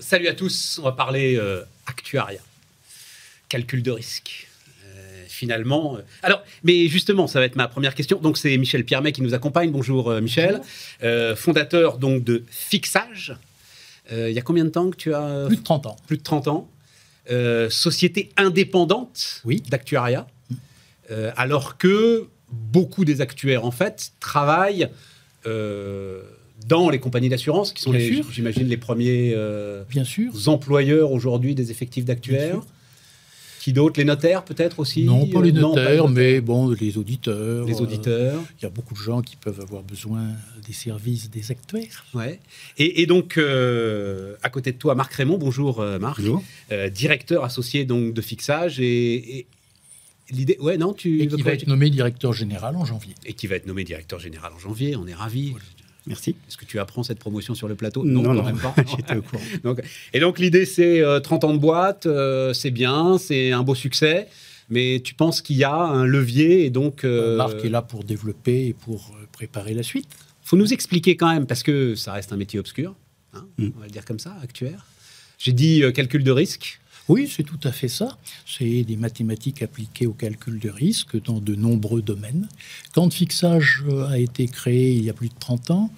salut à tous. On va parler euh, actuariat, calcul de risque. Euh, finalement, euh, alors, mais justement, ça va être ma première question. Donc, c'est Michel Piermet qui nous accompagne. Bonjour, Michel, fondateur donc de Fixage. Il y a combien de temps que tu as Plus de 30 ans. Plus de 30 ans. Société indépendante Oui. d'actuariat. Alors que beaucoup des actuaires, en fait, travaillent dans les compagnies d'assurance, qui sont, Bien les, j'imagine, les premiers euh, Bien sûr. employeurs aujourd'hui des effectifs d'actuaires. Qui d'autres? Les notaires, peut-être aussi? Non, pas les Euh, non, notaires, les mais bon, les auditeurs. Les euh, auditeurs. Il y a beaucoup de gens qui peuvent avoir besoin des services des actuaires. Ouais. Et, et donc, euh, à côté de toi, Marc Raymond. Bonjour, euh, Marc. Bonjour. Euh, directeur associé donc de Fixage. Et, et l'idée. Ouais, non, tu. Et qui va être nommé directeur général en janvier. et qui va être nommé directeur général en janvier. On est ravis. Merci. Est-ce que tu apprends cette promotion sur le plateau? Non, quand non, même pas. j'étais au courant. Donc, et donc l'idée, c'est euh, 30 ans de boîte, euh, c'est bien, c'est un beau succès, mais tu penses qu'il y a un levier et donc... euh, Marc est là pour développer et pour euh, préparer la suite. faut nous expliquer quand même, parce que ça reste un métier obscur, hein, Mm. on va le dire comme ça, actuaire. J'ai dit euh, calcul de risque. Oui, c'est tout à fait ça. C'est des mathématiques appliquées au calcul de risque dans de nombreux domaines. Quand Fixage euh, a été créé il y a plus de 30 ans,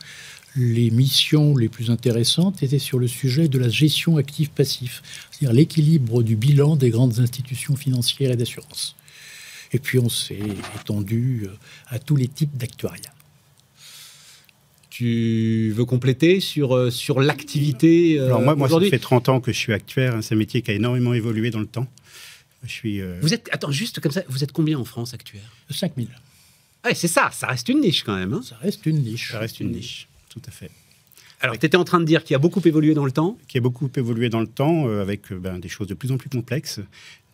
les missions les plus intéressantes étaient sur le sujet de la gestion actif-passif, c'est-à-dire l'équilibre du bilan des grandes institutions financières et d'assurance. Et puis on s'est étendu euh, à tous les types d'actuariat. Tu veux compléter sur, euh, sur l'activité euh, Alors moi, moi, ça fait 30 ans que je suis actuaire. hein. C'est un métier qui a énormément évolué dans le temps. Je suis... euh, Vous êtes, attends, juste comme ça, vous êtes combien en France actuaire? 5000, Ouais, c'est ça, ça reste une niche quand même. hein. ça reste une niche. Ça reste une niche, tout à fait. Alors, tu étais en train de dire qu'il y a beaucoup évolué dans le temps? Qui a beaucoup évolué dans le temps euh, avec ben, des choses de plus en plus complexes,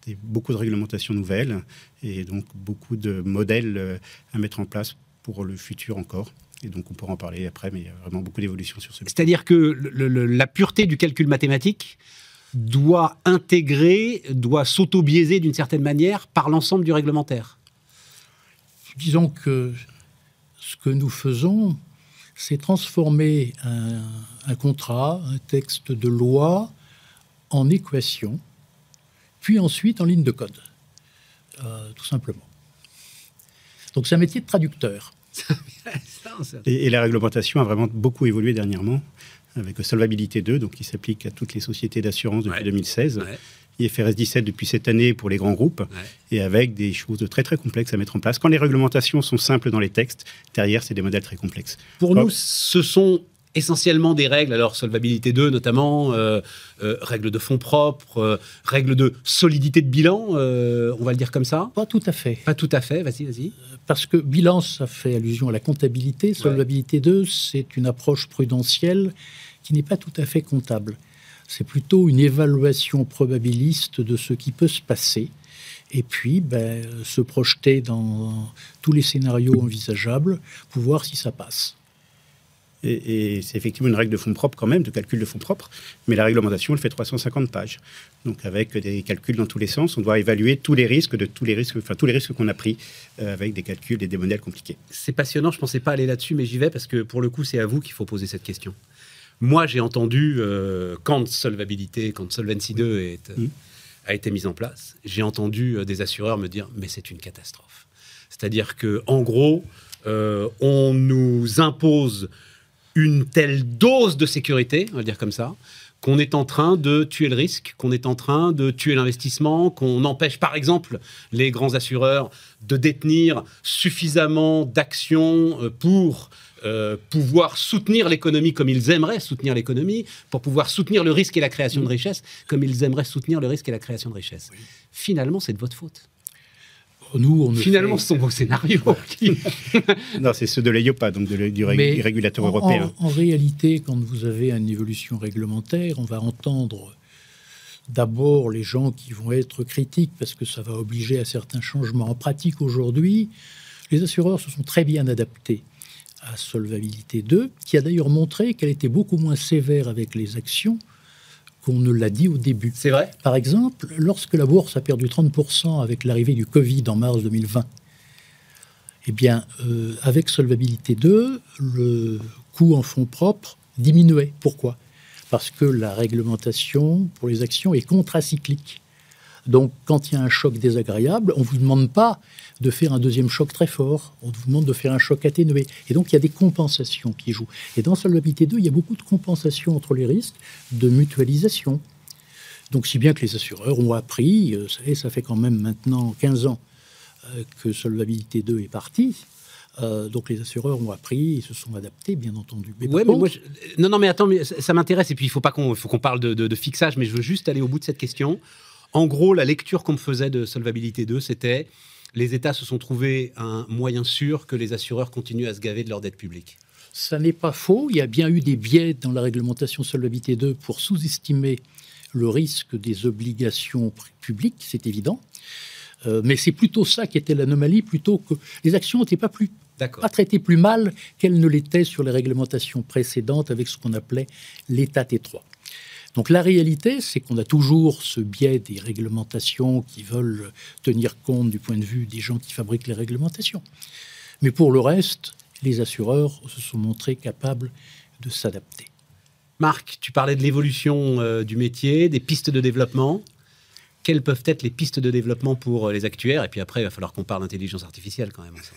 des, beaucoup de réglementations nouvelles et donc beaucoup de modèles euh, à mettre en place pour le futur encore. Et donc on pourra en parler après, mais il y a vraiment beaucoup d'évolutions sur ce C'est-à-dire que le- le- la pureté du calcul mathématique doit intégrer, doit s'auto-biaiser d'une certaine manière par l'ensemble du réglementaire. Disons que ce que nous faisons, c'est transformer un, un contrat, un texte de loi, en équation, puis ensuite en ligne de code, Euh, tout simplement. Donc c'est un métier de traducteur. Et, et la réglementation a vraiment beaucoup évolué dernièrement, avec Solvabilité 2, donc qui s'applique à toutes les sociétés d'assurance depuis Ouais. 2016, Ouais. IFRS 17 depuis cette année pour les grands groupes, et avec des choses très très complexes à mettre en place. Quand les réglementations sont simples dans les textes, derrière, c'est des modèles très complexes. Pour nous, ce sont essentiellement des règles, alors solvabilité 2 notamment, euh, euh, règles de fonds propres, euh, règles de solidité de bilan, on va le dire comme ça? Pas tout à fait. Pas tout à fait, vas-y, vas-y. Parce que bilan, ça fait allusion à la comptabilité. Solvabilité 2, c'est une approche prudentielle qui n'est pas tout à fait comptable. C'est plutôt une évaluation probabiliste de ce qui peut se passer. Et puis, ben, se projeter dans tous les scénarios envisageables pour voir si ça passe. Et, et c'est effectivement une règle de fonds propres quand même, de calcul de fonds propres, mais la réglementation, elle fait 350 pages. Donc avec des calculs dans tous les sens, on doit évaluer tous les risques de tous les risques, enfin tous les risques qu'on a pris euh, avec des calculs et des modèles compliqués. C'est passionnant, je pensais pas aller là-dessus, mais j'y vais parce que pour le coup, c'est à vous qu'il faut poser cette question. Moi, j'ai entendu, euh, quand Solvabilité, quand Solvency 2 est, euh, Mhm. a été mise en place, j'ai entendu des assureurs me dire mais c'est une catastrophe. C'est-à-dire que en gros, on nous impose une telle dose de sécurité, on va le dire comme ça, qu'on est en train de tuer le risque, qu'on est en train de tuer l'investissement, qu'on empêche par exemple les grands assureurs de détenir suffisamment d'actions euh, pour euh, pouvoir soutenir l'économie comme ils aimeraient soutenir l'économie, pour pouvoir soutenir le risque et la création de richesse comme ils aimeraient soutenir le risque et la création de richesse. Finalement, c'est de votre faute. Nous, on Finalement, fait- ce sont vos scénarios. qui- Non, c'est ceux de l'EIOPA, donc de le- du régulateur en- européen. En, en réalité, quand vous avez une évolution réglementaire, on va entendre d'abord les gens qui vont être critiques parce que ça va obliger à certains changements. En pratique, aujourd'hui, les assureurs se sont très bien adaptés à Solvabilité 2, qui a d'ailleurs montré qu'elle était beaucoup moins sévère avec les actions qu'on ne l'a dit au début. C'est vrai Par exemple, lorsque la bourse a perdu 30% avec l'arrivée du Covid en mars 2020, eh bien, euh, avec Solvabilité 2, le coût en fonds propres diminuait. Pourquoi? Parce que la réglementation pour les actions est contracyclique. Donc, quand il y a un choc désagréable, on ne vous demande pas de faire un deuxième choc très fort, on vous demande de faire un choc atténué. Et donc, il y a des compensations qui jouent. Et dans Solvabilité 2, il y a beaucoup de compensations entre les risques, de mutualisation. Donc, si bien que les assureurs ont appris, euh, ça, ça fait quand même maintenant 15 ans euh, que Solvabilité 2 est parti, euh, donc les assureurs ont appris et se sont adaptés, bien entendu. Mais moi, Non, non, mais attends, mais ça, m'intéresse. Et puis il faut pas qu'on, faut qu'on parle de, fixage, mais je veux juste aller au bout de cette question. En gros, la lecture qu'on me faisait de Solvabilité 2, c'était les États se sont trouvés un moyen sûr que les assureurs continuent à se gaver de leur dette publique. Ça n'est pas faux. Il y a bien eu des biais dans la réglementation Solvabilité 2 pour sous-estimer le risque des obligations publiques, c'est évident. Euh, mais c'est plutôt ça qui était l'anomalie, plutôt que les actions n'étaient pas plus pas traitées plus mal qu'elles ne l'étaient sur les réglementations précédentes avec ce qu'on appelait l'état étroit. Donc la réalité, c'est qu'on a toujours ce biais des réglementations qui veulent tenir compte du point de vue des gens qui fabriquent les réglementations. Mais pour le reste, les assureurs se sont montrés capables de s'adapter. Marc, tu parlais de l'évolution euh, du métier, des pistes de développement quelles peuvent être les pistes de développement pour euh, les actuaires? Et puis après, il va falloir qu'on parle d'intelligence artificielle quand même. Ah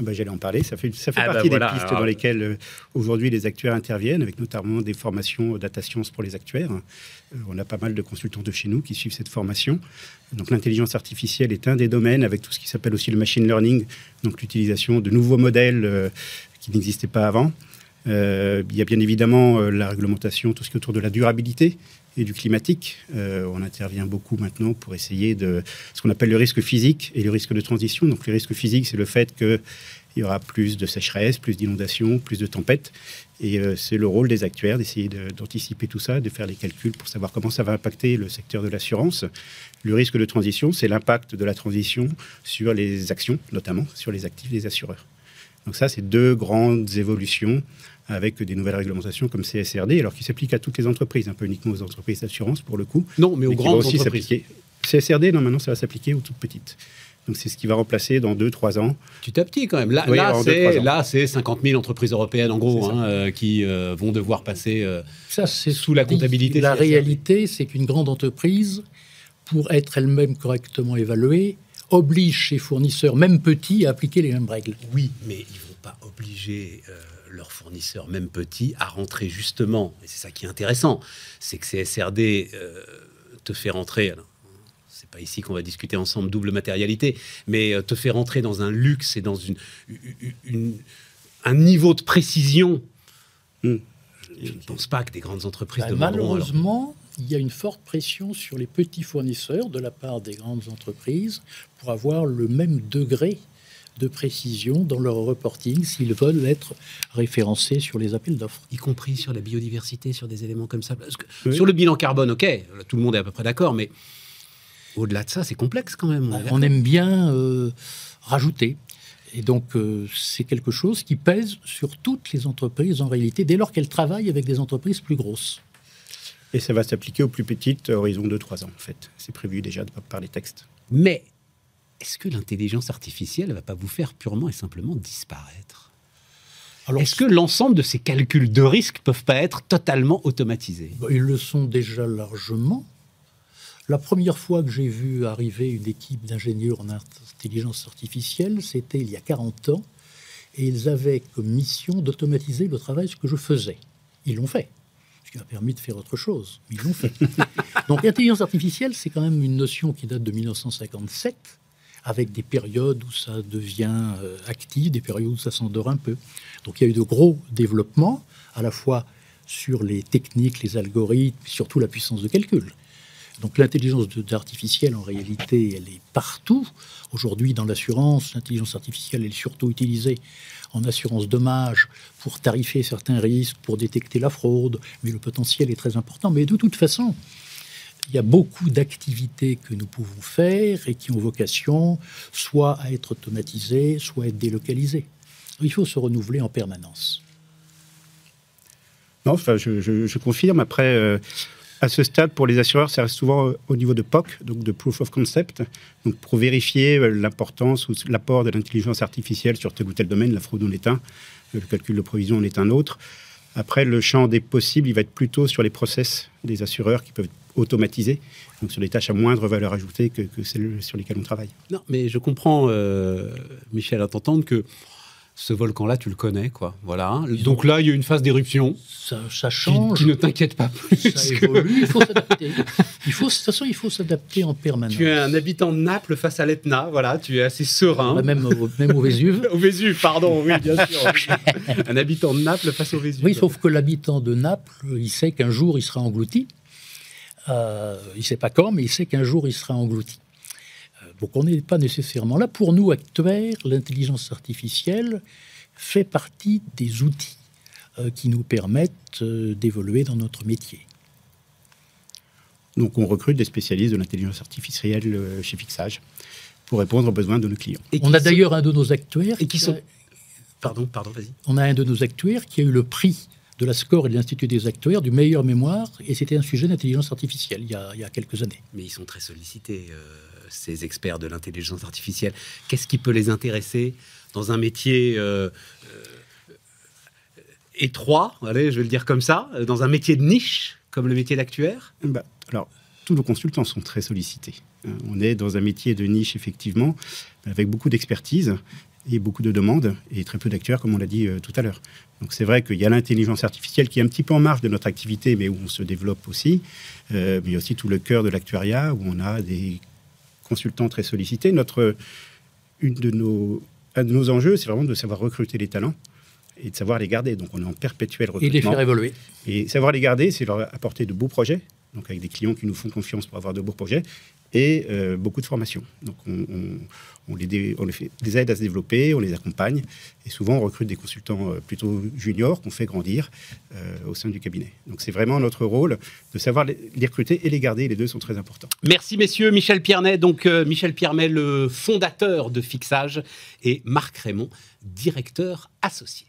bah, J'allais en parler. Ça fait, ça fait ah bah partie des pistes dans lesquelles euh, aujourd'hui les actuaires interviennent, avec notamment des formations data science pour les actuaires. Euh, on a pas mal de consultants de chez nous qui suivent cette formation. Donc l'intelligence artificielle est un des domaines, avec tout ce qui s'appelle aussi le machine learning, donc l'utilisation de nouveaux modèles qui n'existaient pas avant. il y a bien évidemment la réglementation, tout ce qui est autour de la durabilité, et du climatique. Euh, on intervient beaucoup maintenant pour essayer de ce qu'on appelle le risque physique et le risque de transition. Donc le risque physique, c'est le fait qu'il y aura plus de sécheresse, plus d'inondations, plus de tempêtes. Et euh, c'est le rôle des actuaires d'essayer d'anticiper tout ça, de faire les calculs pour savoir comment ça va impacter le secteur de l'assurance. Le risque de transition, c'est l'impact de la transition sur les actions, notamment sur les actifs des assureurs. Donc ça, c'est deux grandes évolutions avec des nouvelles réglementations comme CSRD, alors qui s'appliquent à toutes les entreprises, un peu uniquement aux entreprises d'assurance pour le coup. Non, mais aux grandes aussi entreprises. CSRD, non, maintenant ça va s'appliquer aux toutes petites. Donc c'est ce qui va remplacer dans 2-3 ans. Petit à petit quand même. Là, là c'est 50 000 entreprises européennes en gros hein, euh, qui euh, vont devoir passer euh, ça, sous la comptabilité. La réalité, c'est qu'une grande entreprise, pour être elle-même correctement évaluée, oblige ses fournisseurs, même petits, à appliquer les mêmes règles. Oui, mais ils ne vont pas obliger leurs fournisseurs, même petits, à rentrer justement, et c'est ça qui est intéressant, c'est que CSRD euh, te fait rentrer, c'est pas ici qu'on va discuter ensemble double matérialité, mais euh, te fait rentrer dans un luxe et dans une, un niveau de précision. Hmm. Je ne pense pas que des grandes entreprises bah, Malheureusement, il y a une forte pression sur les petits fournisseurs de la part des grandes entreprises pour avoir le même degré de précision dans leur reporting s'ils veulent être référencés sur les appels d'offres. Y compris sur la biodiversité, sur des éléments comme ça. Parce que Sur le bilan carbone, ok, tout le monde est à peu près d'accord, mais au-delà de ça, c'est complexe quand même. On aime bien euh, rajouter. Et donc, euh, c'est quelque chose qui pèse sur toutes les entreprises en réalité, dès lors qu'elles travaillent avec des entreprises plus grosses. Et ça va s'appliquer aux plus petites, horizon de 3 ans, en fait. C'est prévu déjà par les textes. Mais est-ce que l'intelligence artificielle ne va pas vous faire purement et simplement disparaître? Est-ce que l'ensemble de ces calculs de risque peuvent pas être totalement automatisés? Bah, Ils le sont déjà largement. La première fois que j'ai vu arriver une équipe d'ingénieurs en intelligence artificielle, c'était il y a 40 ans, et ils avaient comme mission d'automatiser le travail que je faisais. Ils l'ont fait, ce m'a permis de faire autre chose. Donc l'intelligence artificielle, c'est quand même une notion qui date de 1957 avec des périodes où ça devient euh, actif, des périodes où ça s'endort un peu. Donc il y a eu de gros développements, à la fois sur les techniques, les algorithmes, surtout la puissance de calcul. Donc l'intelligence artificielle, en réalité, elle est partout. Aujourd'hui, dans l'assurance, l'intelligence artificielle est surtout utilisée en assurance dommage pour tarifer certains risques, pour détecter la fraude, mais le potentiel est très important. Mais de toute façon, il y a beaucoup d'activités que nous pouvons faire et qui ont vocation soit à être automatisées, soit à être délocalisées. Il faut se renouveler en permanence. Non, enfin, je, confirme. Après, euh, à ce stade, pour les assureurs, ça reste souvent euh, au niveau de POC, donc de Proof of Concept, donc pour vérifier euh, l'importance ou l'apport de l'intelligence artificielle sur tel ou tel domaine. La fraude en est un, le calcul de provision en est un autre. Après, le champ des possibles, il va être plutôt sur les process des assureurs qui peuvent être automatisés, donc sur des tâches à moindre valeur ajoutée que, celles sur lesquelles on travaille. Non, mais je comprends, euh, Michel, à t'entendre que ce volcan-là, tu le connais, quoi. Voilà. Donc là, il y a une phase d'éruption. Ça, change. Tu, ne t'inquiète pas plus. Ça évolue. Il faut s'adapter. Il faut, de toute façon, il faut s'adapter en permanence. Tu es un habitant de Naples face à l'Etna. Voilà, tu es assez serein. Bah, même, au, même au Vésuve. au Vésuve, pardon. Oui, bien sûr. un habitant de Naples face au Vésuve. Oui, sauf que l'habitant de Naples, il sait qu'un jour, il sera englouti. Euh, il ne sait pas quand, mais il sait qu'un jour, il sera englouti. Donc on n'est pas nécessairement là. Pour nous, actuaires, l'intelligence artificielle fait partie des outils euh, qui nous permettent euh, d'évoluer dans notre métier. Donc on recrute des spécialistes de l'intelligence artificielle euh, chez Fixage pour répondre aux besoins de nos clients. Et on a d'ailleurs un de nos actuaires et qui, sont... Pardon, pardon, vas-y. On a un de nos actuaires qui a eu le prix de la SCORE et de l'Institut des actuaires du meilleur mémoire, et c'était un sujet d'intelligence artificielle il y, a, il y, a, quelques années. Mais ils sont très sollicités ces experts de l'intelligence artificielle Qu'est-ce qui peut les intéresser dans un métier euh, euh, étroit, allez, je vais le dire comme ça, dans un métier de niche comme le métier d'actuaire? Bah, Alors, tous nos consultants sont très sollicités. Euh, on est dans un métier de niche, effectivement, avec beaucoup d'expertise et beaucoup de demandes et très peu d'actuaires, comme on l'a dit tout à l'heure. Donc c'est vrai qu'il y a l'intelligence artificielle qui est un petit peu en marge de notre activité, mais où on se développe aussi. mais il y a aussi tout le cœur de l'actuariat, où on a des consultants très sollicités. Notre, une de nos, un de nos enjeux, c'est vraiment de savoir recruter les talents et de savoir les garder. Donc on est en perpétuel recrutement. Et les faire évoluer. Et savoir les garder, c'est leur apporter de beaux projets, donc avec des clients qui nous font confiance pour avoir de beaux projets, et euh, beaucoup de formation. Donc on, les, aide à se développer, on les accompagne, et souvent on recrute des consultants euh, plutôt juniors qu'on fait grandir euh, au sein du cabinet. Donc c'est vraiment notre rôle de savoir les, recruter et les garder, les deux sont très importants. Merci messieurs, Michel Piernet, donc Michel Piernet, le fondateur de Fixage, et Marc Raymond, directeur associé.